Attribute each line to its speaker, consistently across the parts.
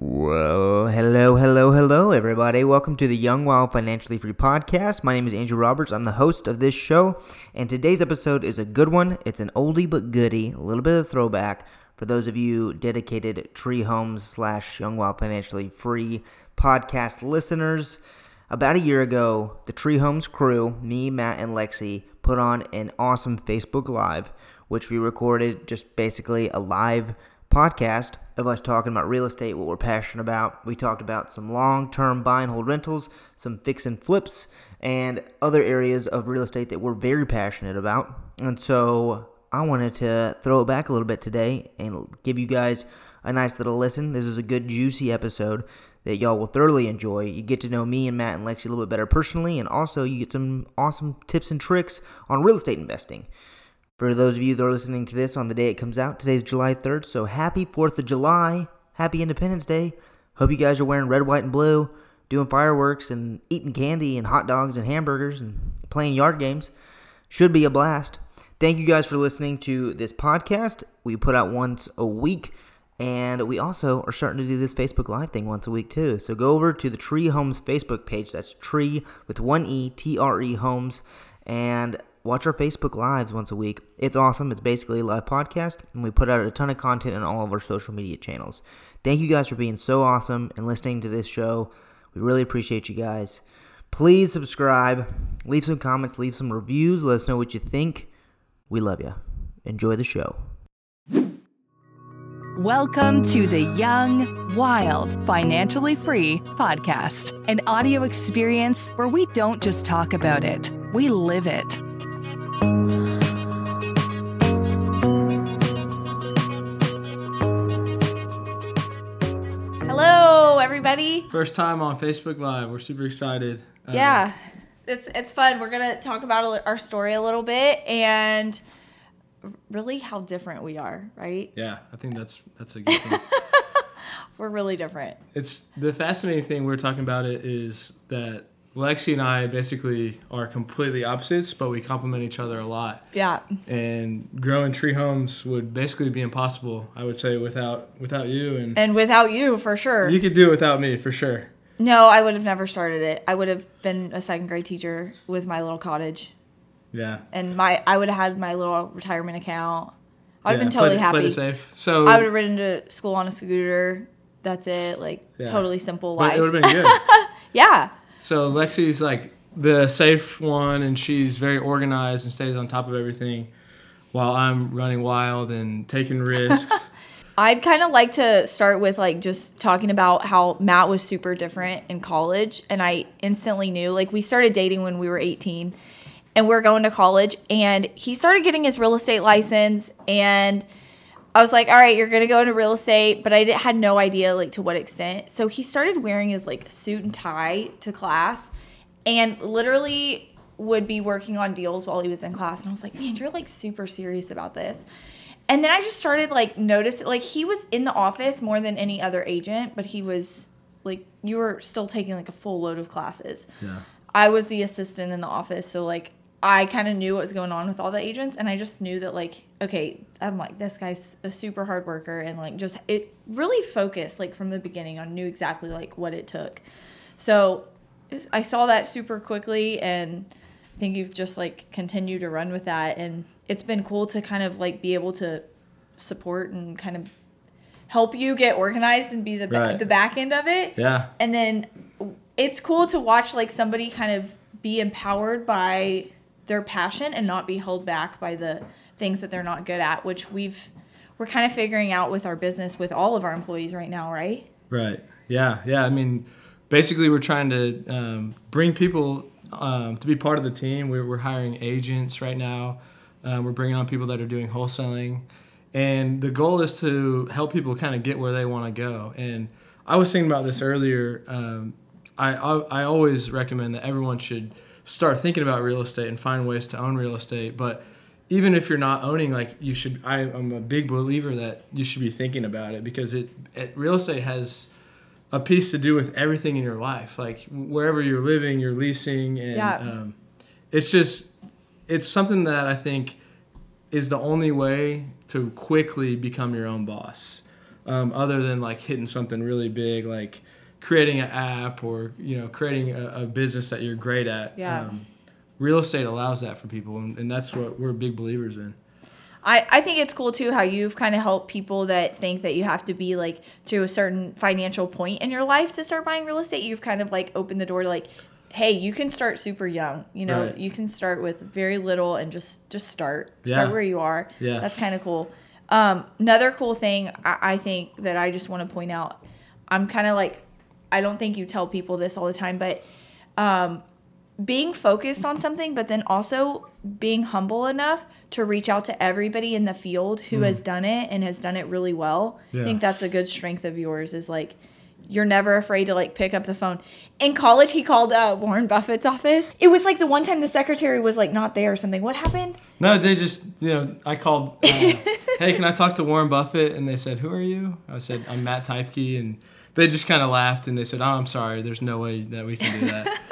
Speaker 1: Well, hello, hello, hello, everybody. Welcome to the Young Wild Financially Free podcast. My name is Andrew Roberts. I'm the host of this show, and today's episode is a good one. It's an oldie but goodie, a little bit of a throwback for those of you dedicated Tree Homes slash Young Wild Financially Free podcast listeners. About a year ago, the Tree Homes crew, me, Matt, and Lexi, put on an awesome Facebook Live, which we recorded just basically a live podcast of us talking about real estate, what we're passionate about. We talked about some long term buy and hold rentals, some fix and flips, and other areas of real estate that we're very passionate about. And so I wanted to throw it back a little bit today and give you guys a nice little listen. This is a good, juicy episode that y'all will thoroughly enjoy. You get to know me and Matt and Lexi a little bit better personally, and also you get some awesome tips and tricks on real estate investing. For those of you that are listening to this on the day it comes out, today's July 3rd, so happy 4th of July. Happy Independence Day. Hope you guys are wearing red, white, and blue, doing fireworks and eating candy and hot dogs and hamburgers and playing yard games. Should be a blast. Thank you guys for listening to this podcast. We put out once a week, and we also are starting to do this Facebook Live thing once a week too. So go over to the Tree Homes Facebook page. That's Tree with one E, T R E Homes, and watch our Facebook Lives once a week. It's awesome. It's basically a live podcast, and we put out a ton of content on all of our social media channels. Thank you guys for being so awesome and listening to this show. We really appreciate you guys. Please subscribe, leave some comments, leave some reviews, let us know what you think. We love you. Enjoy the show.
Speaker 2: Welcome to the Young, Wild, Financially Free podcast, an audio experience where we don't just talk about it, we live it.
Speaker 3: Hello, everybody.
Speaker 4: First time on Facebook Live. We're super excited. Uh,
Speaker 3: Yeah, it's it's fun. We're gonna talk about our story a little bit and really how different we are. Right?
Speaker 4: Yeah, I think that's that's a good thing.
Speaker 3: We're really different.
Speaker 4: it's the fascinating thing we're talking about it is that Lexi and I basically are completely opposites, but we complement each other a lot.
Speaker 3: Yeah.
Speaker 4: And growing tree homes would basically be impossible, I would say, without without you. And
Speaker 3: And without you, for sure.
Speaker 4: you could do it without me for sure.
Speaker 3: no, I would have never started it. I would have been a second grade teacher with my little cottage,
Speaker 4: Yeah.
Speaker 3: and my I would have had my little retirement account. I would have been totally
Speaker 4: played,
Speaker 3: happy.
Speaker 4: Played it safe. So
Speaker 3: I would have ridden to school on a scooter. That's it. Like
Speaker 4: Yeah.
Speaker 3: totally simple
Speaker 4: but
Speaker 3: life.
Speaker 4: it would have been good.
Speaker 3: yeah.
Speaker 4: So Lexi's like the safe one, and she's very organized and stays on top of everything, while I'm running wild and taking risks.
Speaker 3: I'd kind of like to start with like just talking about how Matt was super different in college and I instantly knew like we started dating when we were 18 and we are going to college and he started getting his real estate license and I was like, "All right, you're going to go into real estate," but I did, had no idea like to what extent. So he started wearing his like suit and tie to class and literally would be working on deals while he was in class and I was like, "Man, you're like super serious about this." And then I just started like noticing like he was in the office more than any other agent, but he was like you were still taking like a full load of classes.
Speaker 4: yeah.
Speaker 3: I was the assistant in the office, so like I kind of knew what was going on with all the agents, and I just knew that like okay, I'm like this guy's a super hard worker, and like just it really focused like from the beginning on knew exactly like what it took. So I saw that super quickly, and I think you've just like continued to run with that, and it's been cool to kind of like be able to support and kind of help you get organized and be the
Speaker 4: Right.
Speaker 3: the back end of it
Speaker 4: Yeah.
Speaker 3: and then it's cool to watch like somebody kind of be empowered by their passion and not be held back by the things that they're not good at which we've we're kind of figuring out with our business with all of our employees right now right
Speaker 4: Right. Yeah. Yeah. I mean, basically, we're trying to um, bring people um, to be part of the team. We're, we're hiring agents right now. Um, we're bringing on people that are doing wholesaling. And the goal is to help people kind of get where they want to go. And I was thinking about this earlier. Um, I, I, I always recommend that everyone should start thinking about real estate and find ways to own real estate. But even if you're not owning, like you should, I, I'm a big believer that you should be thinking about it because it, it real estate has a piece to do with everything in your life. Like wherever you're living, you're leasing, and
Speaker 3: Yeah.
Speaker 4: um, it's just it's something that I think is the only way to quickly become your own boss. um, other than like hitting something really big, like creating an app or you know creating a, a business that you're great at.
Speaker 3: Yeah.
Speaker 4: Um, real estate allows that for people, and, and that's what we're big believers in.
Speaker 3: I, I think it's cool too how you've kind of helped people that think that you have to be like to a certain financial point in your life to start buying real estate. You've kind of like opened the door to like, hey, you can start super young. You know,
Speaker 4: Right.
Speaker 3: you can start with very little and just just start.
Speaker 4: Yeah.
Speaker 3: Start where you are.
Speaker 4: Yeah.
Speaker 3: That's kind of cool. Um, another cool thing I, I think that I just want to point out, I'm kind of like, I don't think you tell people this all the time, but um, being focused on something, but then also being humble enough to reach out to everybody in the field who has done it and has done it really well. I think that's a good strength of yours is like you're never afraid to like pick up the phone. In college, he called uh, Warren Buffett's office. It was like the one time the secretary was like not there or something. What happened?
Speaker 4: No, they just, you know, I called, uh, hey, can I talk to Warren Buffett? And they said, who are you? I said, I'm Matt Teifke. And they just kind of laughed and they said, oh, I'm sorry. There's no way that we can do that.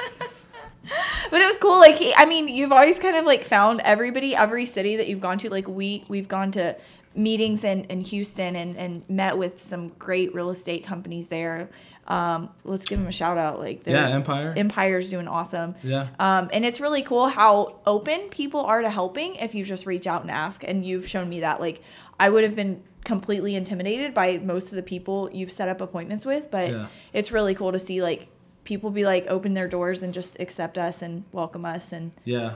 Speaker 3: But it was cool. Like I mean, you've always kind of like found everybody, every city that you've gone to. Like we, we've gone to meetings in, in Houston and, and met with some great real estate companies there. Um, let's give them a shout out. Like
Speaker 4: Yeah, Empire.
Speaker 3: Empire's doing awesome.
Speaker 4: Yeah.
Speaker 3: Um, and it's really cool how open people are to helping if you just reach out and ask. And you've shown me that. Like I would have been completely intimidated by most of the people you've set up appointments with, but
Speaker 4: Yeah.
Speaker 3: it's really cool to see like people be like open their doors and just accept us and welcome us and
Speaker 4: Yeah,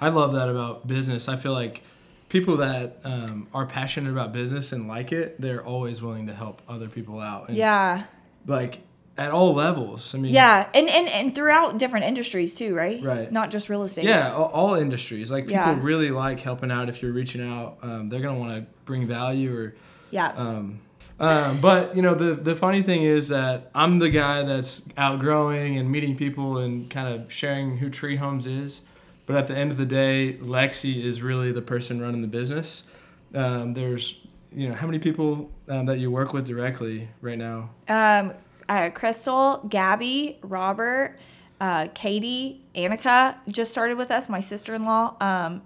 Speaker 4: I love that about business. I feel like people that um, are passionate about business and like it, they're always willing to help other people out. And
Speaker 3: yeah
Speaker 4: like at all levels. I mean,
Speaker 3: yeah and, and and throughout different industries too right
Speaker 4: Right.
Speaker 3: not just real estate
Speaker 4: Yeah, all, all industries. Like people
Speaker 3: Yeah.
Speaker 4: really like helping out. If you're reaching out, um, they're gonna want to bring value or.
Speaker 3: yeah
Speaker 4: Um, um, but you know the the funny thing is that I'm the guy that's outgrowing and meeting people and kind of sharing who Tree Homes is. But at the end of the day, Lexi is really the person running the business. Um, there's you know how many people um, that you work with directly right now?
Speaker 3: um uh, crystal gabby robert uh, katie annika just started with us my sister-in-law um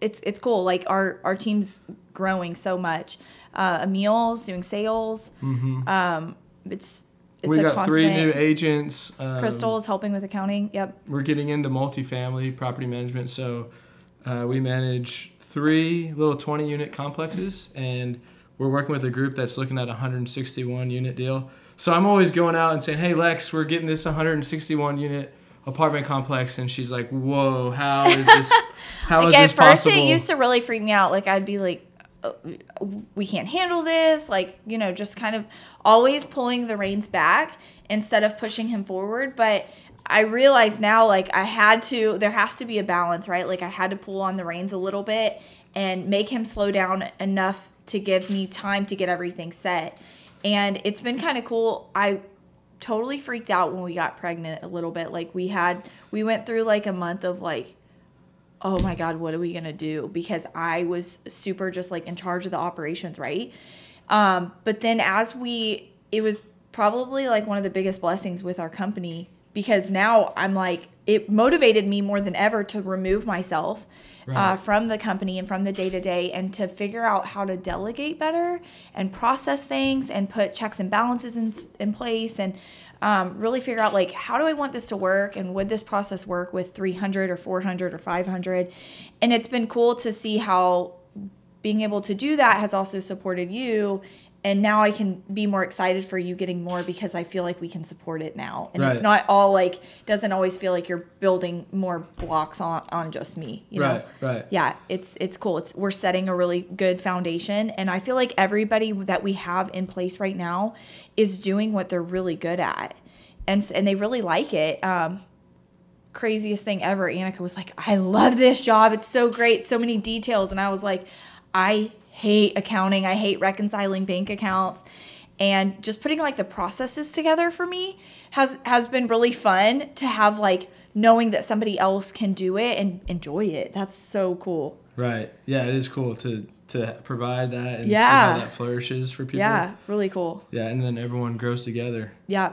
Speaker 3: it's it's cool like our our team's growing so much uh emil's doing sales um it's it's
Speaker 4: we got
Speaker 3: constant
Speaker 4: three new agents. Um,
Speaker 3: crystal is helping with accounting yep
Speaker 4: we're getting into multifamily property management. So uh, we manage three little 20 unit complexes, and we're working with a group that's looking at a 161 unit deal. So I'm always going out and saying, "Hey Lex, we're getting this 161 unit apartment complex," and she's like, "Whoa, how is this? How is
Speaker 3: like at
Speaker 4: this
Speaker 3: first it used to really freak me out. Like i'd be like "Uh, we can't handle this. Like you know just kind of always pulling the reins back instead of pushing him forward. But i realize now like i had to there has to be a balance right? Like i had to pull on the reins a little bit and make him slow down enough to give me time to get everything set. And it's been kind of cool. I totally freaked out when we got pregnant a little bit. Like we had we went through like a month of like oh my god what are we gonna do? Because i was super just like in charge of the operations right? Um, but then as we it was probably like one of the biggest blessings with our company because now i'm like it motivated me more than ever to remove myself uh, from the company and from the day to day and to figure out how to delegate better and process things and put checks and balances in, in place and um, really figure out like how do I want this to work and would this process work with 300 or 400 or 500 and it's been cool to see how being able to do that has also supported you and now I can be more excited for you getting more because I feel like we can support it now. And it's not all like doesn't always feel like you're building more blocks on on just me you know?
Speaker 4: Right, right.
Speaker 3: yeah it's it's cool. It's we're setting a really good foundation. And i feel like everybody that we have in place right now is doing what they're really good at. And and they really like it. Um craziest thing ever annika was like i love this job. It's so great. So many details. And i was like i hate accounting i hate reconciling bank accounts and just putting like the processes together for me has has been really fun to have like knowing that somebody else can do it and enjoy it that's so cool
Speaker 4: Right. Yeah, it is cool to to provide that and see
Speaker 3: Yeah.
Speaker 4: how that flourishes for people.
Speaker 3: yeah really cool
Speaker 4: Yeah, and then everyone grows together.
Speaker 3: yeah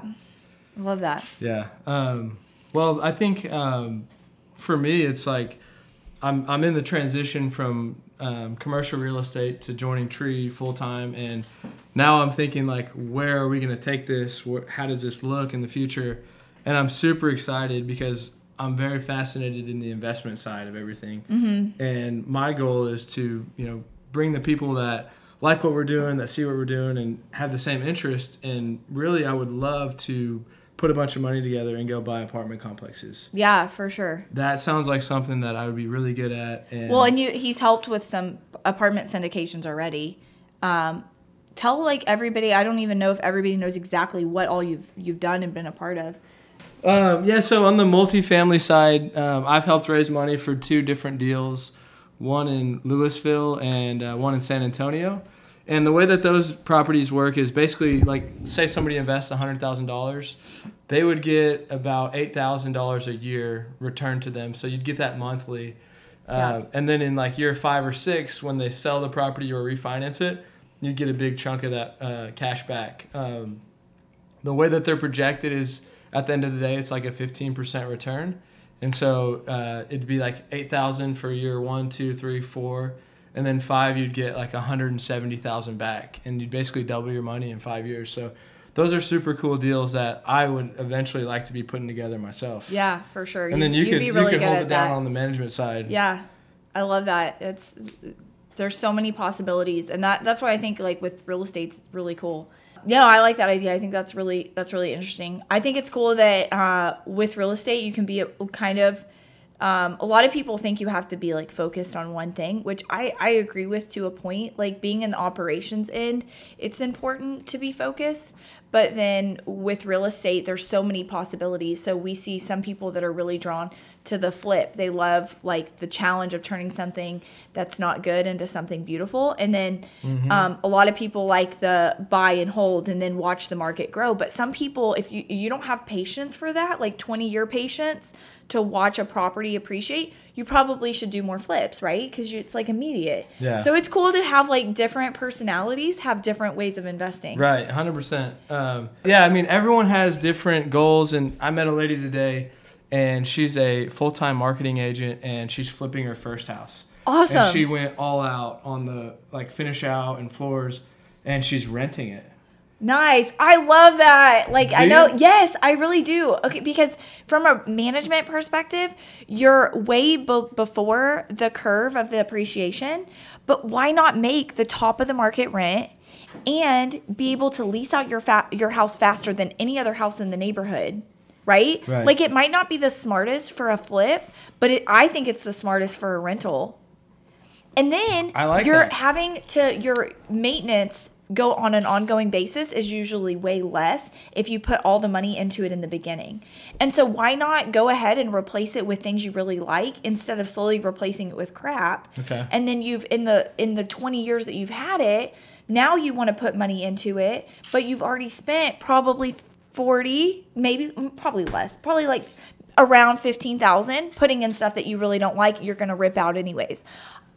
Speaker 3: I love that
Speaker 4: Yeah. Um, well, I think um, for me, it's like I'm I'm in the transition from um, commercial real estate to joining Tree full time, and now I'm thinking like, where are we going to take this? Wh- How does this look in the future? And I'm super excited because I'm very fascinated in the investment side of everything. Mm-hmm. And my goal is to you know bring the people that like what we're doing, that see what we're doing, and have the same interest. And really, I would love to put a bunch of money together and go buy apartment complexes.
Speaker 3: Yeah, for sure.
Speaker 4: That sounds like something that I would be really good at. And
Speaker 3: Well, and you he's helped with some apartment syndications already. Um, tell like everybody. I don't even know if everybody knows exactly what all you've you've done and been a part of.
Speaker 4: Um, yeah, so on the multifamily side, um, I've helped raise money for two different deals, one in Louisville and uh, one in San Antonio. And the way that those properties work is basically like, say somebody invests $100,000, they would get about $8,000 a year returned to them. So you'd get that monthly. Uh,
Speaker 3: Yeah.
Speaker 4: and then in like year five or six, when they sell the property or refinance it, you'd get a big chunk of that uh, cash back. Um, the way that they're projected is at the end of the day, it's like a 15% return. And so uh, it'd be like 8,000 for year one, two, three, four. And then five, you'd get like 170,000 back. And you'd basically double your money in five years. So those are super cool deals that I would eventually like to be putting together myself.
Speaker 3: Yeah, for sure.
Speaker 4: And then you
Speaker 3: you'd
Speaker 4: could,
Speaker 3: be
Speaker 4: you
Speaker 3: really
Speaker 4: could
Speaker 3: good
Speaker 4: hold
Speaker 3: at
Speaker 4: it down
Speaker 3: that.
Speaker 4: on the management side.
Speaker 3: Yeah, I love that. It's there's so many possibilities, and that that's why I think like with real estate's really cool. Yeah, I like that idea. I think that's really that's really interesting. I think it's cool that uh, with real estate you can be a, kind of. Um, a lot of people think you have to be like focused on one thing, which I, I agree with to a point. Like being in the operations end, it's important to be focused. But then with real estate, there's so many possibilities. So we see some people that are really drawn to the flip. They love like the challenge of turning something that's not good into something beautiful. And then um, a lot of people like the buy and hold and then watch the market grow. But some people, if you you don't have patience for that, like 20 year patience to watch a property appreciate, you probably should do more flips, right? Because it's like immediate.
Speaker 4: Yeah.
Speaker 3: So it's cool to have like different personalities have different ways of investing.
Speaker 4: Right, hundred percent. Um, yeah, I mean everyone has different goals, and I met a lady today, and she's a full time marketing agent, and she's flipping her first house.
Speaker 3: Awesome.
Speaker 4: And she went all out on the like finish out and floors, and she's renting it.
Speaker 3: Nice. I love that. Like I know,
Speaker 4: you?
Speaker 3: yes, I really do. Okay, because from a management perspective, you're way be- before the curve of the appreciation, but why not make the top of the market rent and be able to lease out your fa- your house faster than any other house in the neighborhood? Right?
Speaker 4: Right.
Speaker 3: Like it might not be the smartest for a flip, but it, I think it's the smartest for a rental. And then
Speaker 4: like
Speaker 3: you're
Speaker 4: that.
Speaker 3: having to your maintenance go on an ongoing basis is usually way less if you put all the money into it in the beginning. And so why not go ahead and replace it with things you really like instead of slowly replacing it with crap.
Speaker 4: Okay.
Speaker 3: And then you've in the in the 20 years that you've had it, now you want to put money into it, but you've already spent probably 40, maybe mm, probably less. Probably like around 15,000 putting in stuff that you really don't like, you're going to rip out anyways.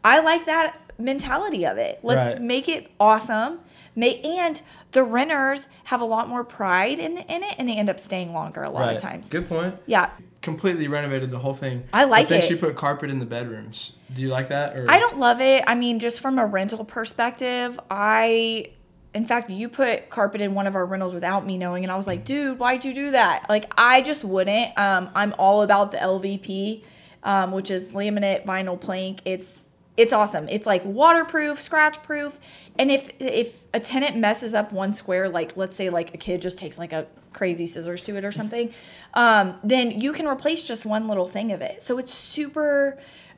Speaker 3: I like that mentality of it. Let's
Speaker 4: Right.
Speaker 3: make it awesome. Make, and the renters have a lot more pride in, in it and they end up staying longer a lot of times.
Speaker 4: Good point.
Speaker 3: Yeah.
Speaker 4: Completely renovated the whole thing.
Speaker 3: I like
Speaker 4: but then
Speaker 3: it.
Speaker 4: she put carpet in the bedrooms. Do you like that? Or
Speaker 3: I don't love it. I mean, just from a rental perspective, I, in fact, you put carpet in one of our rentals without me knowing, and I was like, dude, why'd you do that? Like, I just wouldn't. Um, I'm all about the LVP, um, which is laminate vinyl plank. It's it's awesome. It's like waterproof, scratch proof, and if if a tenant messes up one square, like let's say like a kid just takes like a crazy scissors to it or something, um, then you can replace just one little thing of it. So it's super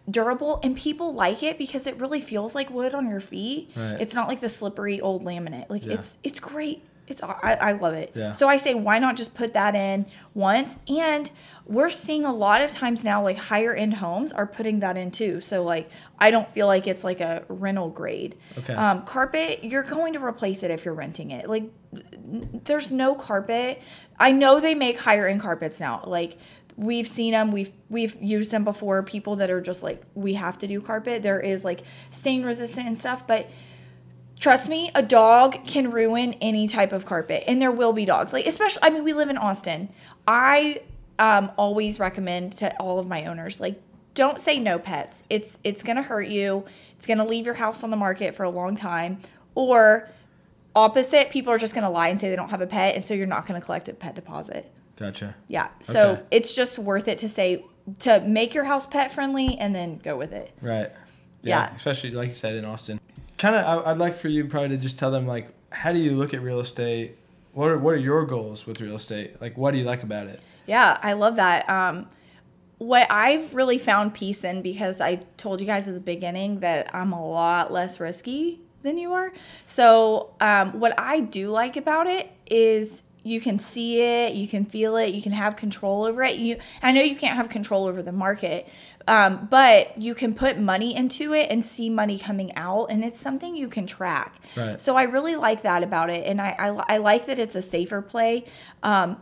Speaker 3: durable and people like it because it really feels like wood on your feet.
Speaker 4: Right.
Speaker 3: It's not like the slippery old laminate. Like
Speaker 4: Yeah.
Speaker 3: it's it's great. It's I, I love it.
Speaker 4: Yeah.
Speaker 3: So I say why not just put that in once and we're seeing a lot of times now like higher end homes are putting that in too. So like I don't feel like it's like a rental grade.
Speaker 4: Okay.
Speaker 3: Um, carpet, you're going to replace it if you're renting it. Like there's no carpet. I know they make higher end carpets now. Like we've seen them, we've we've used them before. People that are just like we have to do carpet. There is like stain resistant and stuff, but trust me, a dog can ruin any type of carpet, and there will be dogs. Like especially, I mean, we live in Austin. I um, always recommend to all of my owners like. don't say no pets. It's it's gonna hurt you. It's gonna leave your house on the market for a long time. Or opposite, people are just gonna lie and say they don't have a pet, and so you're not gonna collect a pet deposit.
Speaker 4: Gotcha.
Speaker 3: Yeah. So
Speaker 4: Okay.
Speaker 3: it's just worth it to say to make your house pet friendly and then go with it.
Speaker 4: Right.
Speaker 3: Yeah.
Speaker 4: Especially like you said in Austin. Kind of, I'd like for you probably to just tell them like, how do you look at real estate? What are what are your goals with real estate? Like, what do you like about it?
Speaker 3: Yeah, I love that. Um, what I've really found peace in because I told you guys at the beginning that I'm a lot less risky than you are. So, um, what I do like about it is you can see it, you can feel it, you can have control over it. You, I know you can't have control over the market, um, but you can put money into it and see money coming out, and it's something you can track.
Speaker 4: Right.
Speaker 3: So I really like that about it, and I I, I like that it's a safer play. Um,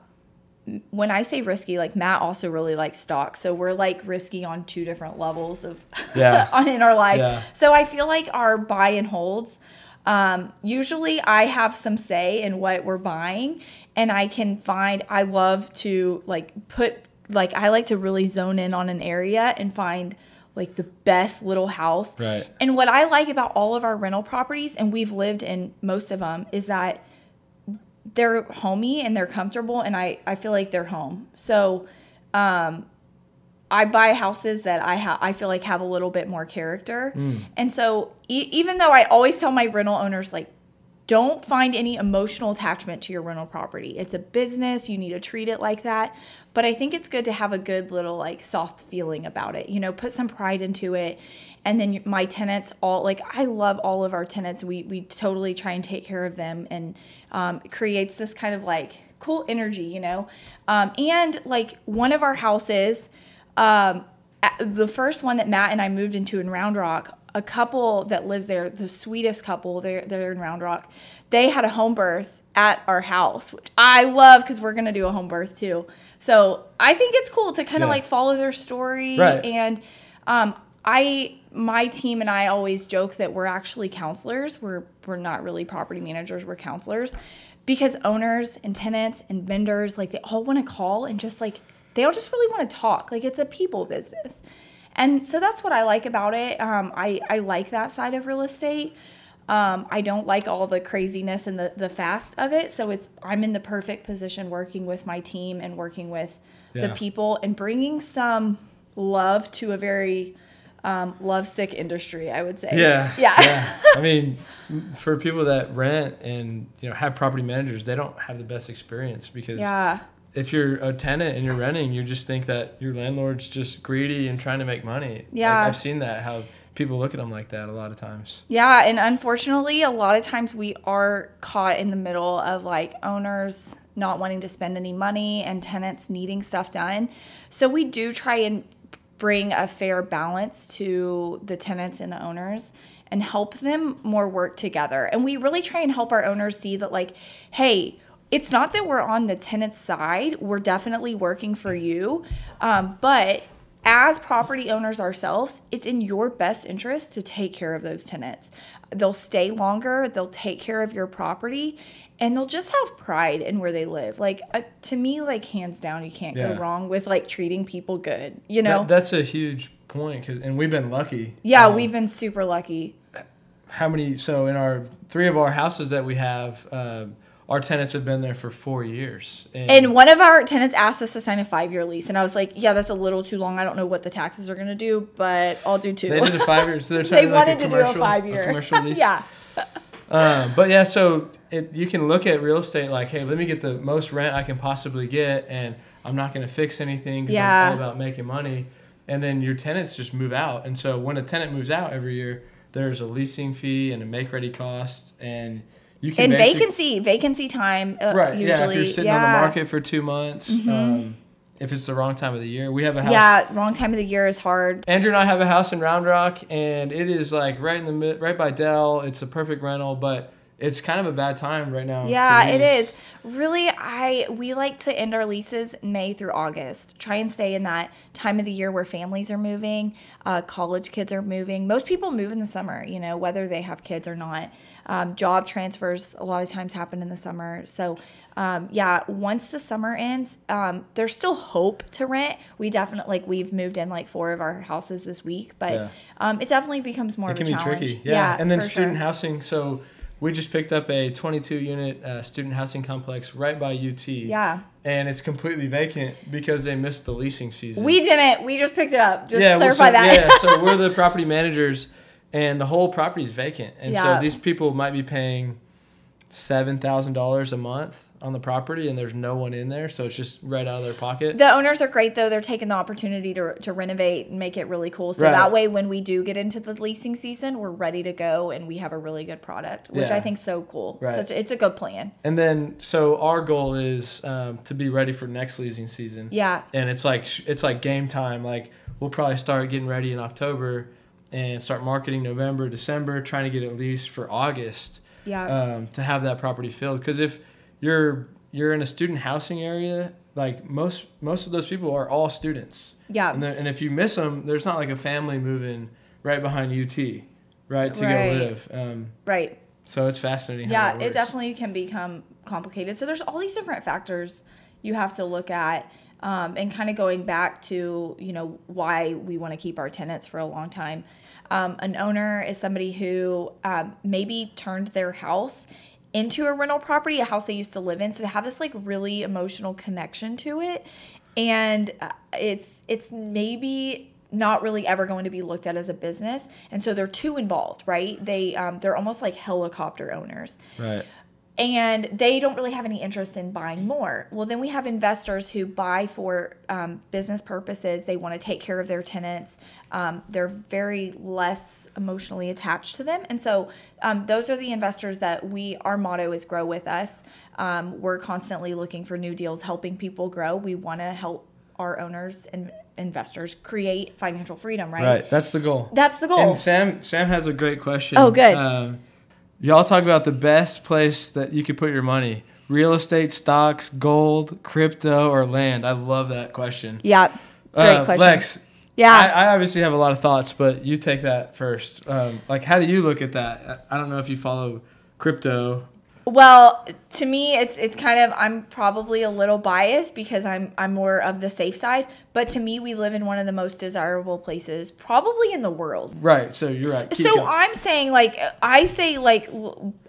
Speaker 3: when I say risky, like Matt also really likes stocks. So we're like risky on two different levels of
Speaker 4: Yeah.
Speaker 3: on in our life.
Speaker 4: Yeah.
Speaker 3: So I feel like our buy and holds. Um, usually I have some say in what we're buying and I can find I love to like put like I like to really zone in on an area and find like the best little house.
Speaker 4: Right.
Speaker 3: And what I like about all of our rental properties and we've lived in most of them is that they're homey and they're comfortable and I, I feel like they're home. So um I buy houses that I have I feel like have a little bit more character. And so e- even though I always tell my rental owners like don't find any emotional attachment to your rental property. It's a business, you need to treat it like that. But I think it's good to have a good little like soft feeling about it. You know, put some pride into it. And then my tenants all like I love all of our tenants. We we totally try and take care of them and um, creates this kind of like cool energy, you know. Um, and like one of our houses um, the first one that Matt and I moved into in Round Rock, a couple that lives there, the sweetest couple, they're, they're in Round Rock, they had a home birth at our house, which I love because we're going to do a home birth too. So I think it's cool to kind of
Speaker 4: Yeah.
Speaker 3: like follow their story.
Speaker 4: Right.
Speaker 3: And um, I, my team and I always joke that we're actually counselors. We're, we're not really property managers, we're counselors because owners and tenants and vendors, like they all want to call and just like, they all just really want to talk. Like it's a people business. And so that's what I like about it. Um, I, I like that side of real estate. Um, I don't like all the craziness and the, the fast of it. So it's I'm in the perfect position working with my team and working with the people and bringing some love to a very um, love sick industry. I would say.
Speaker 4: Yeah.
Speaker 3: Yeah.
Speaker 4: I mean, for people that rent and you know have property managers, they don't have the best experience because
Speaker 3: yeah.
Speaker 4: If you're a tenant and you're renting, you just think that your landlord's just greedy and trying to make money. Like,
Speaker 3: Yeah.
Speaker 4: I've seen that how people look at them like that a lot of times.
Speaker 3: Yeah, and unfortunately, a lot of times we are caught in the middle of like owners not wanting to spend any money and tenants needing stuff done. So we do try and bring a fair balance to the tenants and the owners and help them more work together. And we really try and help our owners see that like, hey, it's not that we're on the tenant's side. We're definitely working for you. Um, but as property owners ourselves, it's in your best interest to take care of those tenants. They'll stay longer, they'll take care of your property, and they'll just have pride in where they live. Like uh, to me, like hands down, you can't
Speaker 4: Yeah.
Speaker 3: go wrong with like treating people good. You know?
Speaker 4: That, that's a huge point, 'cause- and we've been lucky.
Speaker 3: yeah,
Speaker 4: Um,
Speaker 3: we've been super lucky.
Speaker 4: how many? So in our three of our houses that we have, uh, our tenants have been there for four years.
Speaker 3: And one of our tenants asked us to sign a five year lease, and I was like, "Yeah, that's a little too long. I don't know what the taxes are gonna do, but I'll do two.
Speaker 4: they did a five years. So they're
Speaker 3: they
Speaker 4: trying to like
Speaker 3: wanted
Speaker 4: a
Speaker 3: to do a five year.
Speaker 4: commercial lease.
Speaker 3: yeah,
Speaker 4: Um, but yeah, so it, you can look at real estate like, hey, let me get the most rent I can possibly get, and I'm not going to fix anything because
Speaker 3: Yeah.
Speaker 4: I'm all about making money. And then your tenants just move out, and so when a tenant moves out every year, there's a leasing fee and a make ready cost, and you can
Speaker 3: and vacancy vacancy time uh,
Speaker 4: right?
Speaker 3: usually.
Speaker 4: yeah, if you're sitting
Speaker 3: yeah. Mm-hmm.
Speaker 4: on the market for two months, um, if it's the wrong time of the year, we have a house.
Speaker 3: Yeah, wrong time of the year is hard.
Speaker 4: Andrew and I have a house in Round Rock, and it is like right in the mid, right by Dell. It's a perfect rental, but it's kind of a bad time right now.
Speaker 3: Yeah, it is. Really, I we like to end our leases May through August. Try and stay in that time of the year where families are moving, uh, college kids are moving. Most people move in the summer, you know, whether they have kids or not. Um, job transfers a lot of times happen in the summer. So, um, yeah, once the summer ends, um, there's still hope to rent. We definitely like we've moved in like four of our houses this week, but
Speaker 4: Yeah.
Speaker 3: um, it definitely becomes more
Speaker 4: It
Speaker 3: of
Speaker 4: can
Speaker 3: a
Speaker 4: be
Speaker 3: challenge.
Speaker 4: tricky. Yeah. and then student
Speaker 3: sure.
Speaker 4: housing. So we just picked up a 22 unit uh, student housing complex right by UT.
Speaker 3: Yeah,
Speaker 4: And it's completely vacant because they missed the leasing season.
Speaker 3: we didn't. We just picked it up. Just
Speaker 4: well,
Speaker 3: clarify
Speaker 4: so,
Speaker 3: that.
Speaker 4: Yeah, so we're the property managers, and the whole property is vacant, and
Speaker 3: Yeah.
Speaker 4: so these people might be paying seven thousand dollars a month on the property, and there's no one in there, so it's just right out of their pocket.
Speaker 3: The owners are great though. They're taking the opportunity to, to renovate and make it really cool. So
Speaker 4: Right.
Speaker 3: that way, when we do get into the leasing season, we're ready to go and we have a really good product, which
Speaker 4: Yeah.
Speaker 3: I think is so cool.
Speaker 4: Right.
Speaker 3: So it's, it's a good plan.
Speaker 4: and then, so our goal is um, to be ready for next leasing season.
Speaker 3: Yeah.
Speaker 4: and it's like it's like game time. Like we'll probably start getting ready in October and start marketing November, December, trying to get it leased for August.
Speaker 3: Yeah.
Speaker 4: um, to have that property filled. Because if you're you're in a student housing area, like most most of those people are all students.
Speaker 3: Yeah.
Speaker 4: And, and if you miss them, there's not like a family moving right behind UT, right, to
Speaker 3: Right.
Speaker 4: go live. Um,
Speaker 3: right.
Speaker 4: so it's fascinating. how
Speaker 3: Yeah. It definitely can become complicated. So there's all these different factors you have to look at. Um, and kind of going back to you know why we want to keep our tenants for a long time. Um, an owner is somebody who um, maybe turned their house into a rental property a house they used to live in so they have this like really emotional connection to it. And uh, it's it's maybe not really ever going to be looked at as a business and so they're too involved right? They um, they're almost like helicopter owners.
Speaker 4: Right.
Speaker 3: And they don't really have any interest in buying more. Well, then we have investors who buy for um, business purposes. They want to take care of their tenants. Um, they're very less emotionally attached to them, and so um, those are the investors that we. Our motto is "Grow with us." Um, we're constantly looking for new deals, helping people grow. We want to help our owners and investors create financial freedom. Right.
Speaker 4: Right. That's the goal.
Speaker 3: That's the goal.
Speaker 4: And Sam Sam has a great question.
Speaker 3: Oh, good.
Speaker 4: Y'all talk about the best place that you could put your money: real estate, stocks, gold, crypto, or land. I love that question.
Speaker 3: yeah. Great
Speaker 4: Uh,
Speaker 3: question.
Speaker 4: Lex.
Speaker 3: Yeah.
Speaker 4: I, I obviously have a lot of thoughts, but you take that first. Um, like, how do you look at that? I don't know if you follow crypto.
Speaker 3: Well, to me, it's it's kind of I'm probably a little biased because I'm I'm more of the safe side. But to me, we live in one of the most desirable places, probably in the world.
Speaker 4: Right. So you're right. Keep
Speaker 3: so
Speaker 4: going.
Speaker 3: I'm saying like I say like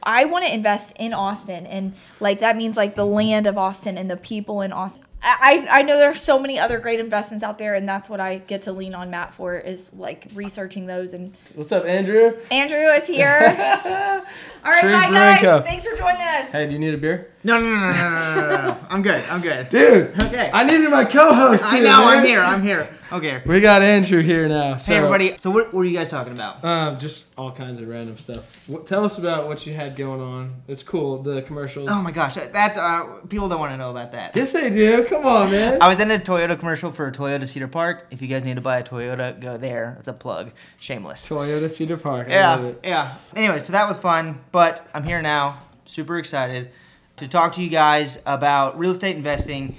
Speaker 3: I want to invest in Austin and like that means like the land of Austin and the people in Austin. I, I know there's so many other great investments out there and that's what I get to lean on Matt for is like researching those and
Speaker 4: What's up, Andrew?
Speaker 3: Andrew is here. All right,
Speaker 4: True
Speaker 3: bye
Speaker 4: Brewing Co.
Speaker 3: guys. Thanks for joining us.
Speaker 4: Hey, do you need a beer?
Speaker 1: No, no, no, no, no, no, no, no. I'm good. I'm good.
Speaker 4: Dude.
Speaker 1: Okay.
Speaker 4: I needed my co-host.
Speaker 1: I know.
Speaker 4: man.
Speaker 1: I'm here. I'm here. Okay.
Speaker 4: We got Andrew here now. So,
Speaker 1: Hey, everybody. So, what, what were you guys talking about?
Speaker 4: Um, just all kinds of random stuff. What, tell us about what you had going on. It's cool. The commercials.
Speaker 1: Oh my gosh, that's uh, people don't want to know about that.
Speaker 4: Yes, they do. Come on, man.
Speaker 1: I was in a Toyota commercial for Toyota Cedar Park. If you guys need to buy a Toyota, go there. It's a plug. Shameless.
Speaker 4: Toyota Cedar Park. I love
Speaker 1: Yeah,
Speaker 4: it.
Speaker 1: yeah. Anyway, so that was fun, but I'm here now, super excited to talk to you guys about real estate investing,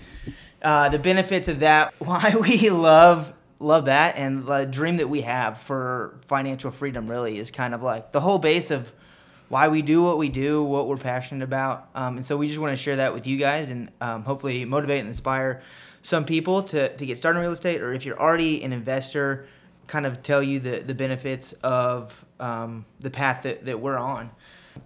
Speaker 1: uh, the benefits of that, why we love love that, and the dream that we have for financial freedom. Really, is kind of like the whole base of why we do what we do, what we're passionate about, um, and so we just want to share that with you guys, and um, hopefully motivate and inspire some people to, to get started in real estate, or if you're already an investor, kind of tell you the, the benefits of um, the path that, that we're on.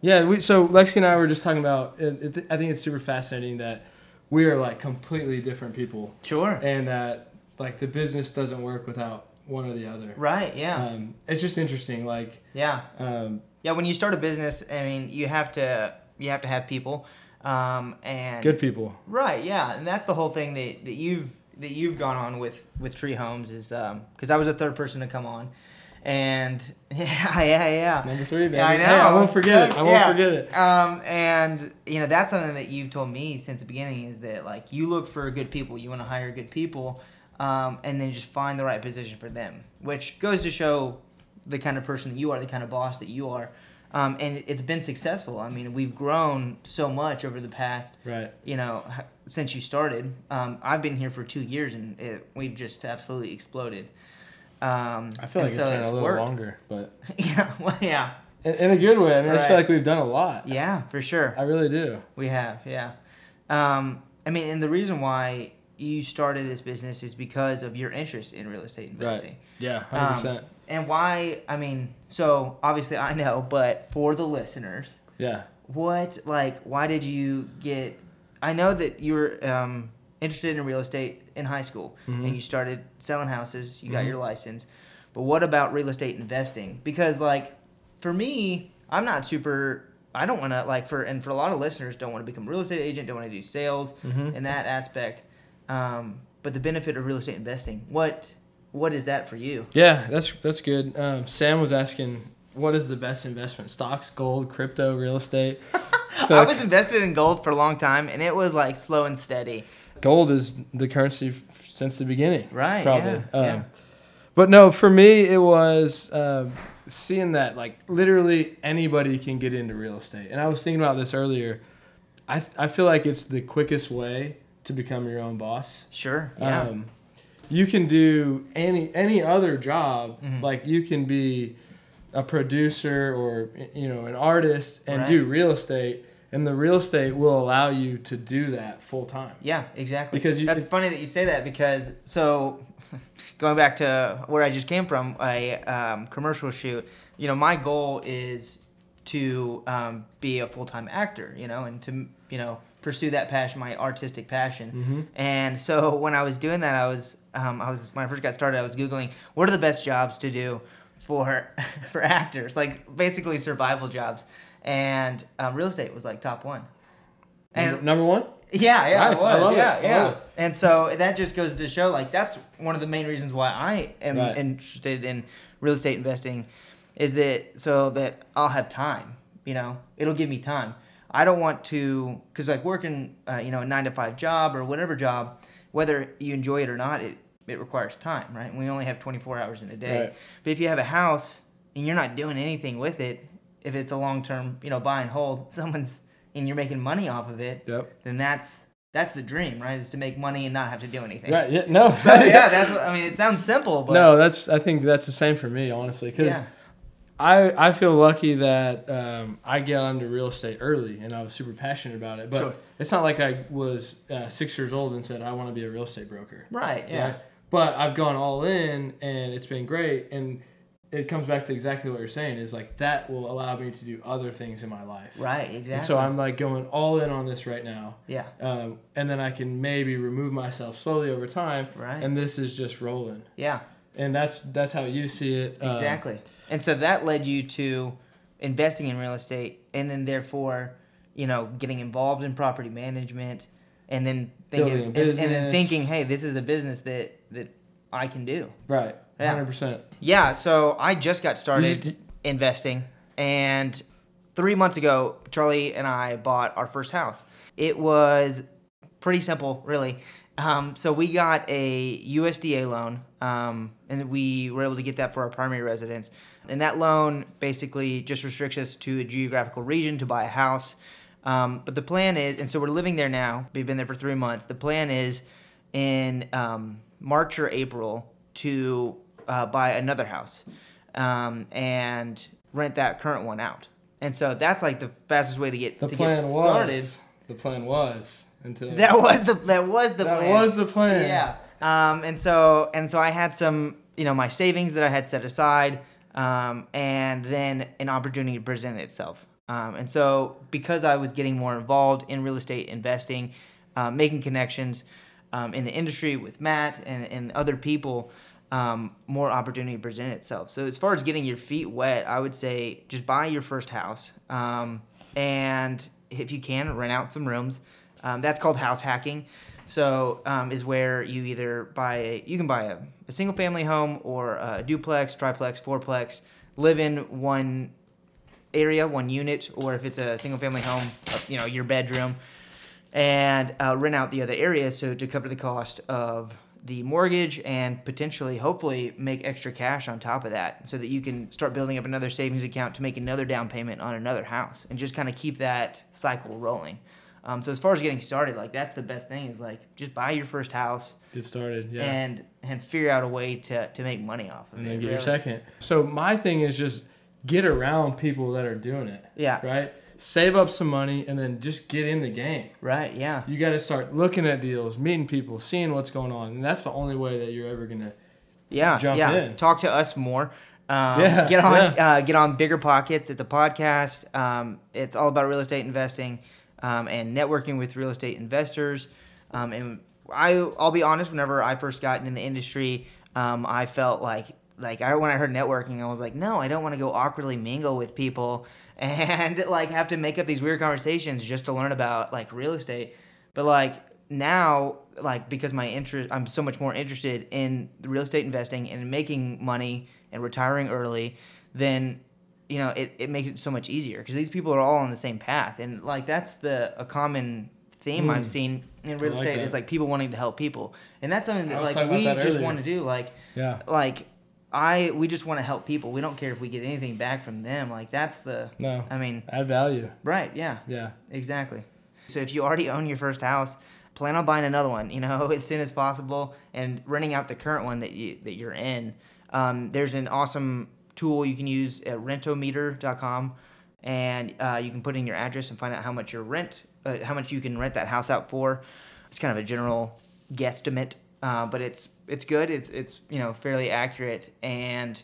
Speaker 4: Yeah. We, so Lexi and I were just talking about. It, it, I think it's super fascinating that we are like completely different people,
Speaker 1: Sure.
Speaker 4: and that like the business doesn't work without one or the other.
Speaker 1: Right. Yeah.
Speaker 4: Um, it's just interesting. Like,
Speaker 1: yeah.
Speaker 4: um,
Speaker 1: Yeah. When you start a business, I mean, you have to you have to have people, um, and
Speaker 4: good people.
Speaker 1: Right. Yeah. And that's the whole thing that, that you've that you've gone on with with Tree Homes is because I was the third person to come on, and yeah, yeah, yeah.
Speaker 4: Number three, baby.
Speaker 1: Yeah, I know.
Speaker 4: Hey, I won't forget it. I won't
Speaker 1: Yeah.
Speaker 4: forget it.
Speaker 1: Um, and you know that's something that you've told me since the beginning is that like you look for good people, you want to hire good people, um, and then just find the right position for them, which goes to show the kind of person that you are, the kind of boss that you are. Um, and it's been successful. I mean, we've grown so much over the past,
Speaker 4: Right.
Speaker 1: you know, since you started. Um, I've been here for two years, and it, we've just absolutely exploded. Um,
Speaker 4: I feel like it's
Speaker 1: so
Speaker 4: been a little
Speaker 1: worked.
Speaker 4: longer, but
Speaker 1: Yeah, well, yeah.
Speaker 4: in, in a good way. I mean, I just feel like we've done a lot.
Speaker 1: Yeah, for sure.
Speaker 4: I really do.
Speaker 1: We have, yeah. Um, I mean, and the reason why you started this business is because of your interest in real estate investing.
Speaker 4: Right. Yeah, hundred
Speaker 1: Um, and why? I mean, so obviously I know, but for the listeners,
Speaker 4: Yeah.
Speaker 1: what like why did you get? I know that you were um, interested in real estate in high school,
Speaker 4: Mm-hmm.
Speaker 1: and you started selling houses. You got your license, but what about real estate investing? Because like for me, I'm not super. I don't want to like for and for a lot of listeners don't want to become a real estate agent, don't want to do sales
Speaker 4: Mhm.
Speaker 1: in that aspect. Um, but the benefit of real estate investing, what what is that for you?
Speaker 4: Yeah, that's that's good. Um, Sam was asking, what is the best investment? Stocks, gold, crypto, real estate. So
Speaker 1: I was invested in gold for a long time, and it was like slow and steady.
Speaker 4: gold is the currency since the beginning.
Speaker 1: Right,
Speaker 4: Probably.
Speaker 1: yeah,
Speaker 4: um,
Speaker 1: yeah.
Speaker 4: But no, for me, it was um, seeing that like literally anybody can get into real estate. And I was thinking about this earlier. I, th- I feel like it's the quickest way to become your own boss.
Speaker 1: Sure. Yeah.
Speaker 4: Um, you can do any any other job.
Speaker 1: Mm-hmm.
Speaker 4: Like you can be a producer or you know an artist and
Speaker 1: Right.
Speaker 4: do real estate, and the real estate will allow you to do that full time.
Speaker 1: yeah. Exactly.
Speaker 4: because you-
Speaker 1: that's funny that you say that because so going back to where I just came from, a um, commercial shoot. You know, my goal is to um, be a full time actor. You know, and to you know pursue that passion, my artistic passion.
Speaker 4: Mm-hmm.
Speaker 1: And so when I was doing that, I was um, I was when I first got started, I was googling what are the best jobs to do for for actors, like basically survival jobs, and um, real estate was like top one.
Speaker 4: Number, number one.
Speaker 1: Yeah, yeah,
Speaker 4: Nice.
Speaker 1: it
Speaker 4: I love it.
Speaker 1: yeah,
Speaker 4: I
Speaker 1: yeah.
Speaker 4: love it.
Speaker 1: And so that just goes to show, like, that's one of the main reasons why I am
Speaker 4: Right.
Speaker 1: interested in real estate investing, is that so that I'll have time. You know, it'll give me time. I don't want to, because like working, uh, you know, a nine to five job or whatever job, whether you enjoy it or not, it it requires time, right? We only have 24 hours in a day.
Speaker 4: Right.
Speaker 1: But if you have a house and you're not doing anything with it, if it's a long term, you know, buy and hold, someone's and you're making money off of it,
Speaker 4: Yep.
Speaker 1: then that's that's the dream, right? Is to make money and not have to do anything.
Speaker 4: Right. Yeah. No.
Speaker 1: So yeah, that's what I mean. It sounds simple, but
Speaker 4: no, that's. I think that's the same for me, honestly, because
Speaker 1: yeah,
Speaker 4: I I feel lucky that um, I got into real estate early, and I was super passionate about it. But
Speaker 1: Sure.
Speaker 4: it's not like I was uh, six years old and said I want to be a real estate broker.
Speaker 1: right, yeah,
Speaker 4: right? But I've gone all in, and it's been great. And it comes back to exactly what you're saying is like that will allow me to do other things in my life.
Speaker 1: right, exactly.
Speaker 4: And so I'm like going all in on this right now.
Speaker 1: yeah,
Speaker 4: Um, and then I can maybe remove myself slowly over time.
Speaker 1: Right.
Speaker 4: And this is just rolling.
Speaker 1: yeah,
Speaker 4: And that's that's how you see it. Um,
Speaker 1: exactly. And so that led you to investing in real estate, and then therefore, you know, getting involved in property management, and then thinking, and, and then thinking, hey, this is a business that that I can do.
Speaker 4: right.
Speaker 1: Yeah.
Speaker 4: Hundred percent.
Speaker 1: Yeah, so I just got started investing, and three months ago, Charlie and I bought our first house. It was pretty simple, really. Um, so we got a USDA loan, um, and we were able to get that for our primary residence. And that loan basically just restricts us to a geographical region to buy a house. Um, but the plan is, and so we're living there now. We've been there for three months. The plan is in um, March or April to uh, buy another house um, and rent that current one out. And so that's like the fastest way to get
Speaker 4: The
Speaker 1: to
Speaker 4: plan
Speaker 1: get
Speaker 4: was.
Speaker 1: started.
Speaker 4: The plan was until
Speaker 1: That was the that was the
Speaker 4: that
Speaker 1: plan.
Speaker 4: was the plan.
Speaker 1: Yeah. Um, and so and so I had some, you know, my savings that I had set aside, um, and then an opportunity presented itself. Um, and so because I was getting more involved in real estate investing, uh, making connections um, in the industry with Matt and, and other people, um, more opportunity presented itself. So as far as getting your feet wet, I would say just buy your first house, um, and if you can, rent out some rooms. Um, that's called house hacking. So um, is where you either buy a, you can buy a, a single family home or a duplex, triplex, fourplex, live in one area, one unit, or if it's a single family home, uh, you know your bedroom, and uh, rent out the other area so to cover the cost of the mortgage and potentially, hopefully, make extra cash on top of that so that you can start building up another savings account to make another down payment on another house and just kind of keep that cycle rolling. Um, so as far as getting started, like that's the best thing is like just buy your first house
Speaker 4: Get started. Yeah.
Speaker 1: and and figure out a way to, to make money off of
Speaker 4: and
Speaker 1: it.
Speaker 4: then get your second. So my thing is just get around people that are doing it.
Speaker 1: Yeah.
Speaker 4: Right. Save up some money and then just get in the game.
Speaker 1: Right. Yeah.
Speaker 4: You got to start looking at deals, meeting people, seeing what's going on, and that's the only way that you're ever gonna.
Speaker 1: Yeah.
Speaker 4: Jump
Speaker 1: yeah.
Speaker 4: in.
Speaker 1: Talk to us more. Um,
Speaker 4: Yeah,
Speaker 1: Get on.
Speaker 4: yeah.
Speaker 1: Uh, get on BiggerPockets. It's a podcast. Um, it's all about real estate investing um, and networking with real estate investors. Um, and I, I'll be honest. Whenever I first got in the industry, um, I felt like like I when I heard networking, I was like, no, I don't want to go awkwardly mingle with people and like have to make up these weird conversations just to learn about like real estate. But like now, like because my interest, I'm so much more interested in real estate investing and making money and retiring early. Then you know it, it makes it so much easier because these people are all on the same path and like that's the a common theme I've seen in real
Speaker 4: Hmm. Like
Speaker 1: estate
Speaker 4: that.
Speaker 1: is like people wanting to help people and that's something that like we
Speaker 4: that
Speaker 1: just want to do like
Speaker 4: Yeah.
Speaker 1: like I we just want to help people. We don't care if we get anything back from them. Like that's the
Speaker 4: No.
Speaker 1: I mean,
Speaker 4: Add value.
Speaker 1: right, yeah.
Speaker 4: Yeah.
Speaker 1: Exactly. So if you already own your first house, plan on buying another one, you know, as soon as possible and renting out the current one that you that you're in. Um, there's an awesome tool you can use at rentometer.com and uh, you can put in your address and find out how much your rent uh, how much you can rent that house out for. It's kind of a general guesstimate, uh, but it's it's good. It's it's you know fairly accurate, and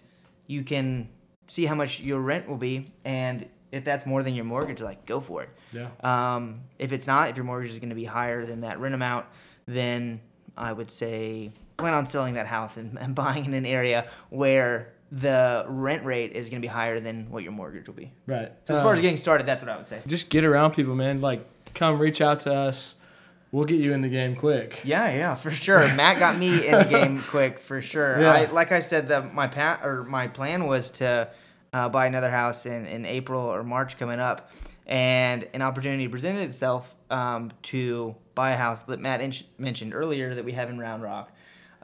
Speaker 1: you can see how much your rent will be, and if that's more than your mortgage, like go for it.
Speaker 4: Yeah.
Speaker 1: Um, if it's not, if your mortgage is going to be higher than that rent amount, then I would say plan on selling that house and, and buying in an area where the rent rate is going to be higher than what your mortgage will be.
Speaker 4: Right.
Speaker 1: So as far as
Speaker 4: Um,
Speaker 1: getting started, that's what I would say.
Speaker 4: just get around people, man. Like, come reach out to us. We'll get you in the game quick.
Speaker 1: Yeah, yeah, for sure. Matt got me in the game quick, for sure.
Speaker 4: Yeah.
Speaker 1: I, like I said, that my pat or my plan was to uh, buy another house in, in April or March coming up, and an opportunity presented itself um, to buy a house that Matt in- mentioned earlier that we have in Round Rock.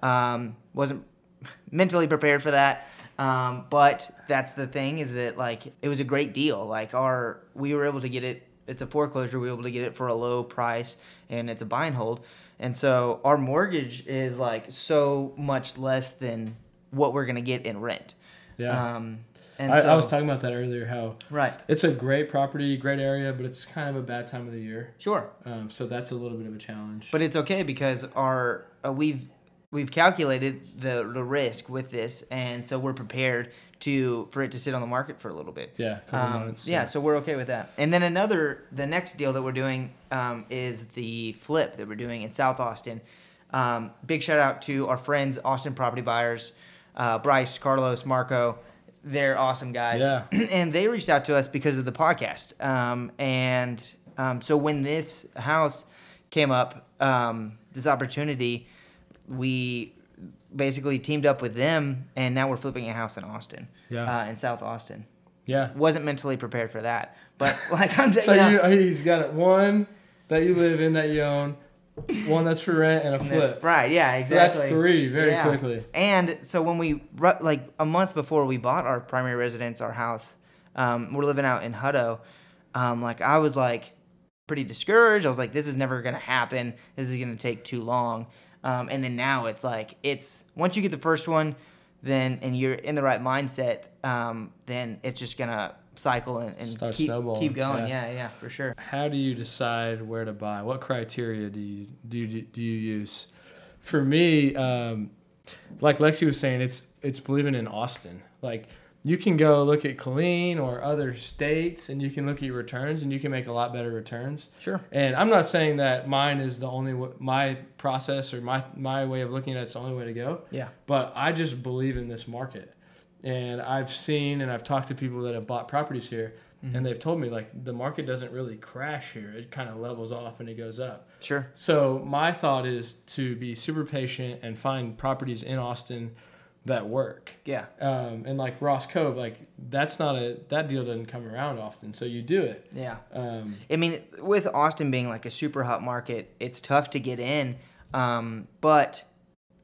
Speaker 1: Um, wasn't mentally prepared for that. Um, but that's the thing is that like it was a great deal. Like our we were able to get it. It's a foreclosure. We were able to get it for a low price, and it's a buy and hold. And so our mortgage is like so much less than what we're gonna get in rent.
Speaker 4: Yeah.
Speaker 1: Um, and
Speaker 4: I,
Speaker 1: so,
Speaker 4: I was talking about that earlier. How
Speaker 1: right.
Speaker 4: it's a great property, great area, but it's kind of a bad time of the year.
Speaker 1: Sure.
Speaker 4: Um, so that's a little bit of a challenge.
Speaker 1: But it's okay because our uh, we've we've calculated the the risk with this, and so we're prepared to for it to sit on the market for a little bit.
Speaker 4: yeah, a couple
Speaker 1: Um,
Speaker 4: months.
Speaker 1: yeah, so we're okay with that. And then another, the next deal that we're doing um, is the flip that we're doing in South Austin. Um, big shout out to our friends, Austin Property Buyers, uh, Bryce, Carlos, Marco. They're awesome guys.
Speaker 4: Yeah.
Speaker 1: and they reached out to us because of the podcast. Um, and um, so when this house came up, um, this opportunity, we basically teamed up with them, and now we're flipping a house in Austin,
Speaker 4: Yeah.
Speaker 1: uh, in South Austin
Speaker 4: Yeah.
Speaker 1: wasn't mentally prepared for that. But like I'm just
Speaker 4: So
Speaker 1: you know,
Speaker 4: you, he's got it one that you live in that you own, one that's for rent, and a flip.
Speaker 1: right? Yeah, exactly.
Speaker 4: So that's three very
Speaker 1: Yeah.
Speaker 4: quickly.
Speaker 1: And so when we like a month before we bought our primary residence, our house, um, we're living out in Hutto. Um, like I was like pretty discouraged. I was like, this is never gonna happen. This is gonna take too long. Um, and then now it's like it's once you get the first one, then and you're in the right mindset, um, then it's just gonna cycle and, and
Speaker 4: Start
Speaker 1: keep
Speaker 4: snowballing,
Speaker 1: keep going.
Speaker 4: yeah.
Speaker 1: Yeah, yeah, for sure.
Speaker 4: How do you decide where to buy? What criteria do you do do you use? For me, um, like Lexi was saying, it's it's believing in Austin. Like you can go look at Killeen or other states, and you can look at your returns, and you can make a lot better returns.
Speaker 1: Sure.
Speaker 4: And I'm not saying that mine is the only w- my process or my my way of looking at it's the only way to go.
Speaker 1: Yeah.
Speaker 4: But I just believe in this market. And I've seen and I've talked to people that have bought properties here
Speaker 1: Mm-hmm.
Speaker 4: and they've told me like the market doesn't really crash here. It kind of levels off and it goes up.
Speaker 1: Sure.
Speaker 4: So my thought is to be super patient and find properties in Austin that work.
Speaker 1: Yeah.
Speaker 4: Um, and like Ross Cove, like that's not a that deal doesn't come around often. So you do it.
Speaker 1: Yeah.
Speaker 4: Um,
Speaker 1: I mean, with Austin being like a super hot market, it's tough to get in. Um, but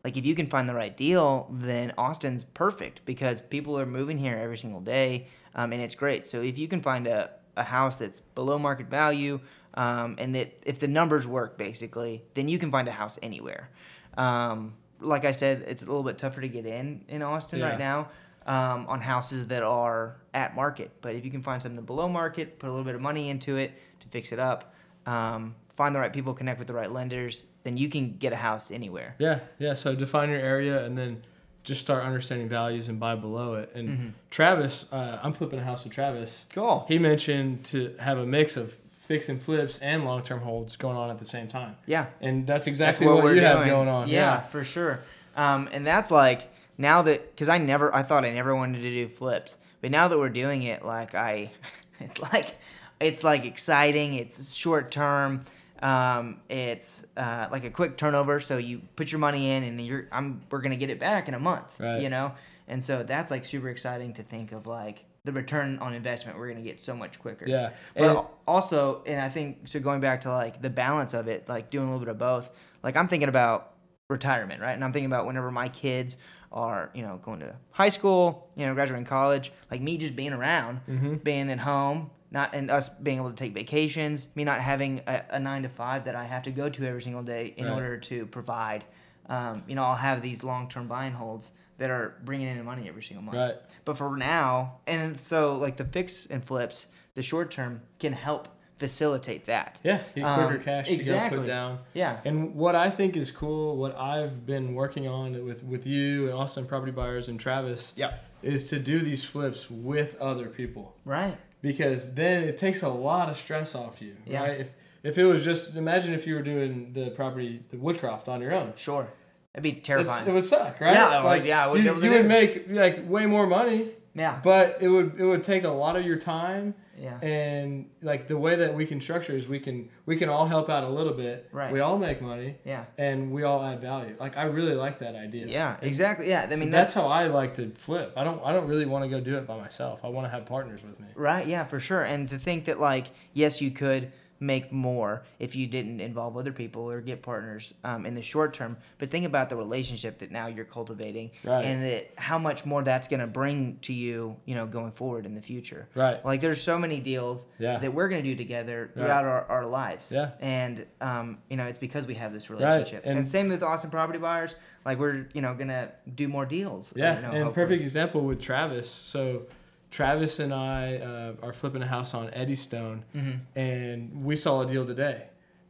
Speaker 1: like if you can find the right deal, then Austin's perfect because people are moving here every single day, um, and it's great. So if you can find a, a house that's below market value, um, and that if the numbers work basically, then you can find a house anywhere. Um, like I said, it's a little bit tougher to get in in Austin
Speaker 4: Yeah.
Speaker 1: right now. um, on houses that are at market. But if you can find something below market, put a little bit of money into it to fix it up, um, find the right people, connect with the right lenders, then you can get a house anywhere.
Speaker 4: Yeah, yeah. So define your area and then just start understanding values and buy below it. And
Speaker 1: Mm-hmm.
Speaker 4: Travis, uh, I'm flipping a house with Travis.
Speaker 1: Cool.
Speaker 4: He mentioned to have a mix of fix and flips and long term holds going on at the same time.
Speaker 1: Yeah.
Speaker 4: And that's
Speaker 1: That's
Speaker 4: exactly
Speaker 1: what,
Speaker 4: what,
Speaker 1: we're
Speaker 4: you
Speaker 1: doing.
Speaker 4: have going on.
Speaker 1: Yeah, for sure. Um, and that's like now that because I never I thought I never wanted to do flips, but now that we're doing it, like I, it's like it's like exciting. It's short term. Um, it's uh, like a quick turnover. So you put your money in, and then you're I'm we're gonna get it back in a month.
Speaker 4: Right.
Speaker 1: You know, and so that's like super exciting to think of like the return on investment we're gonna get so much quicker.
Speaker 4: Yeah.
Speaker 1: But
Speaker 4: And-
Speaker 1: also, and I think so going back to like the balance of it, like doing a little bit of both. Like I'm thinking about retirement, right? And I'm thinking about whenever my kids are, you know, going to high school, you know, graduating college, like me just being around,
Speaker 4: Mm-hmm.
Speaker 1: being at home, not and us being able to take vacations, me not having a, a nine to five that I have to go to every single day in
Speaker 4: Right.
Speaker 1: order to provide. Um, you know, I'll have these long-term buy and holds that are bringing in money every single month.
Speaker 4: Right.
Speaker 1: But for now, and so like the fix and flips, the short term can help facilitate that.
Speaker 4: Yeah, get quicker
Speaker 1: Um,
Speaker 4: cash to go put down.
Speaker 1: Yeah.
Speaker 4: And what I think is cool, what I've been working on with with you and Austin Property Buyers and Travis,
Speaker 1: Yeah.
Speaker 4: is to do these flips with other people
Speaker 1: Right.
Speaker 4: because then it takes a lot of stress off you.
Speaker 1: Yeah.
Speaker 4: Right. If if it was just imagine if you were doing the property the Woodcroft on your own.
Speaker 1: Sure. That'd be
Speaker 4: It's,
Speaker 1: terrifying.
Speaker 4: it would suck, right?
Speaker 1: Yeah, like, yeah, I wouldn't
Speaker 4: you, you would make like way more money,
Speaker 1: yeah.
Speaker 4: but it would it would take a lot of your time
Speaker 1: Yeah.
Speaker 4: and like the way that we can structure is we can we can all help out a little bit
Speaker 1: Right.
Speaker 4: we all make money
Speaker 1: Yeah.
Speaker 4: and we all add value like i really like that idea
Speaker 1: Yeah. Exactly. Yeah. I
Speaker 4: I
Speaker 1: mean,
Speaker 4: that's, how i like to flip i don't i don't really want to go do it by myself i want to have partners with me
Speaker 1: Right, yeah, for sure. And to think that like, yes, you could make more if you didn't involve other people or get partners um, in the short term. But think about the relationship that now you're cultivating,
Speaker 4: Right.
Speaker 1: and that how much more that's going to bring to you, you know, going forward in the future.
Speaker 4: Right.
Speaker 1: Like there's so many deals
Speaker 4: Yeah.
Speaker 1: that we're going to do together throughout our, our lives.
Speaker 4: Yeah.
Speaker 1: And um, you know, it's because we have this relationship.
Speaker 4: And-
Speaker 1: And, same with Austin property buyers. Like we're you know gonna do more deals.
Speaker 4: yeah
Speaker 1: you know,
Speaker 4: and
Speaker 1: hopefully.
Speaker 4: perfect example with travis so travis and i uh, are flipping a house on eddystone
Speaker 1: Mm-hmm.
Speaker 4: and we saw a deal today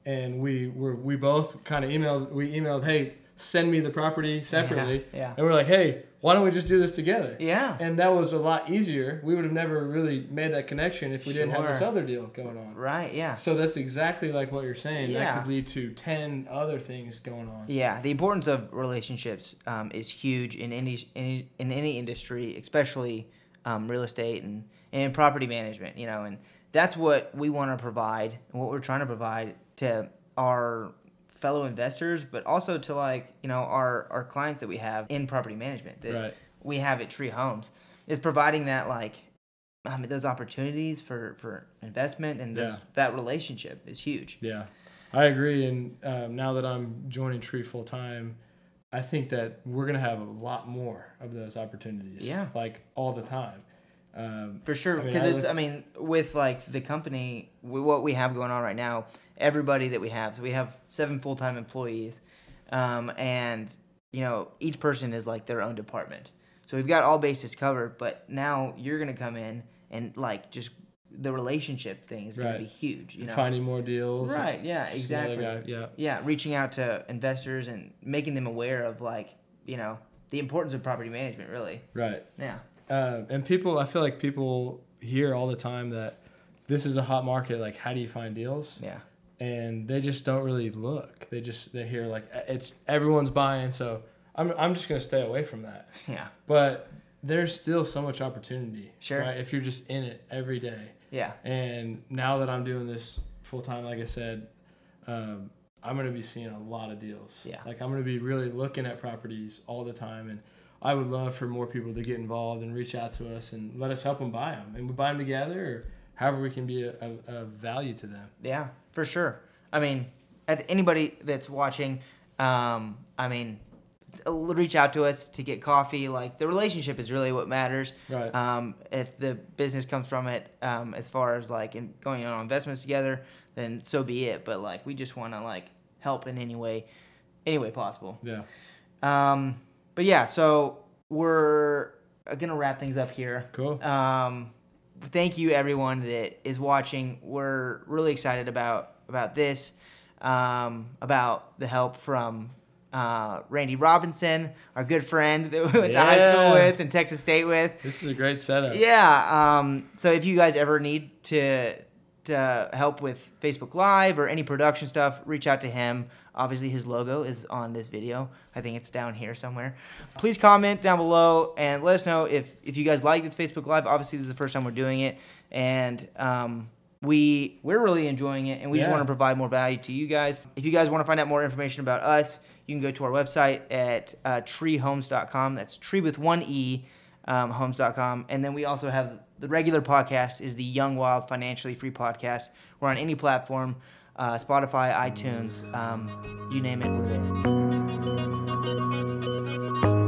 Speaker 4: and we were we both kind of emailed we emailed hey send me the property separately
Speaker 1: yeah. yeah.
Speaker 4: and we're like hey why don't we just do this together
Speaker 1: Yeah.
Speaker 4: and that was a lot easier we would have never really made that connection if we didn't have this other deal going on
Speaker 1: Right. Yeah.
Speaker 4: so that's exactly like what you're saying
Speaker 1: Yeah.
Speaker 4: that could lead to 10 other things going on
Speaker 1: Yeah, the importance of relationships um, is huge in any, any in any industry, especially um, real estate and, and property management. You know, and that's what we want to provide and what we're trying to provide to our fellow investors, but also to like you know our our clients that we have in property management that
Speaker 4: Right.
Speaker 1: we have at Tre Homes is providing that like. I mean, those opportunities for, for investment and those,
Speaker 4: Yeah.
Speaker 1: that relationship is huge.
Speaker 4: Yeah, I agree. And um, now that I'm joining Tree full time, I think that we're gonna have a lot more of those opportunities.
Speaker 1: Yeah.
Speaker 4: like all the time. Um,
Speaker 1: For sure,
Speaker 4: I mean,
Speaker 1: because it's.
Speaker 4: look-
Speaker 1: I mean, with like the company, what we have going on right now, everybody that we have. So we have seven full time employees, um, and you know each person is like their own department. So we've got all bases covered. But now you're gonna come in and like just the relationship thing is gonna be huge. You know,
Speaker 4: finding more deals.
Speaker 1: right? Yeah, exactly.
Speaker 4: guy, Yeah.
Speaker 1: Yeah, reaching out to investors and making them aware of like you know the importance of property management. Really.
Speaker 4: Right.
Speaker 1: Yeah.
Speaker 4: Uh, and people, I feel like people hear all the time that this is a hot market. Like, how do you find deals?
Speaker 1: Yeah.
Speaker 4: and they just don't really look. They just they hear like it's everyone's buying, so I'm I'm just gonna stay away from that.
Speaker 1: Yeah.
Speaker 4: But there's still so much opportunity,
Speaker 1: Sure.
Speaker 4: right? If you're just in it every day.
Speaker 1: Yeah.
Speaker 4: And now that I'm doing this full time, like I said, um, I'm gonna be seeing a lot of deals.
Speaker 1: Yeah.
Speaker 4: Like I'm gonna be really looking at properties all the time, and I would love for more people to get involved and reach out to us and let us help them buy them, and we buy them together, or however we can be a, a, a value to them.
Speaker 1: Yeah, for sure. I mean, at anybody that's watching, um, I mean, reach out to us to get coffee. Like the relationship is really what matters.
Speaker 4: Right.
Speaker 1: Um, if the business comes from it, um, as far as like in going on investments together, then so be it. But like we just want to like help in any way, any way possible.
Speaker 4: Yeah.
Speaker 1: Um, but yeah, so we're gonna wrap things up here.
Speaker 4: Cool.
Speaker 1: Um, thank you everyone that is watching. We're really excited about about this, um, about the help from uh, Randy Robinson, our good friend that we went to high school with and Texas State with.
Speaker 4: This is a great setup.
Speaker 1: Yeah. Um, so if you guys ever need to to help with Facebook Live or any production stuff, reach out to him. Obviously, his logo is on this video. I think it's down here somewhere. Please comment down below and let us know if if you guys like this Facebook Live. Obviously, this is the first time we're doing it, and um, we we're really enjoying it, and we just want to provide more value to you guys. If you guys want to find out more information about us, you can go to our website at uh, trehomes.com. That's tre with one e um, homes.com. And then we also have the regular podcast is the Young Wild Financially Free podcast. We're on any platform, uh, Spotify, iTunes, um, you name it.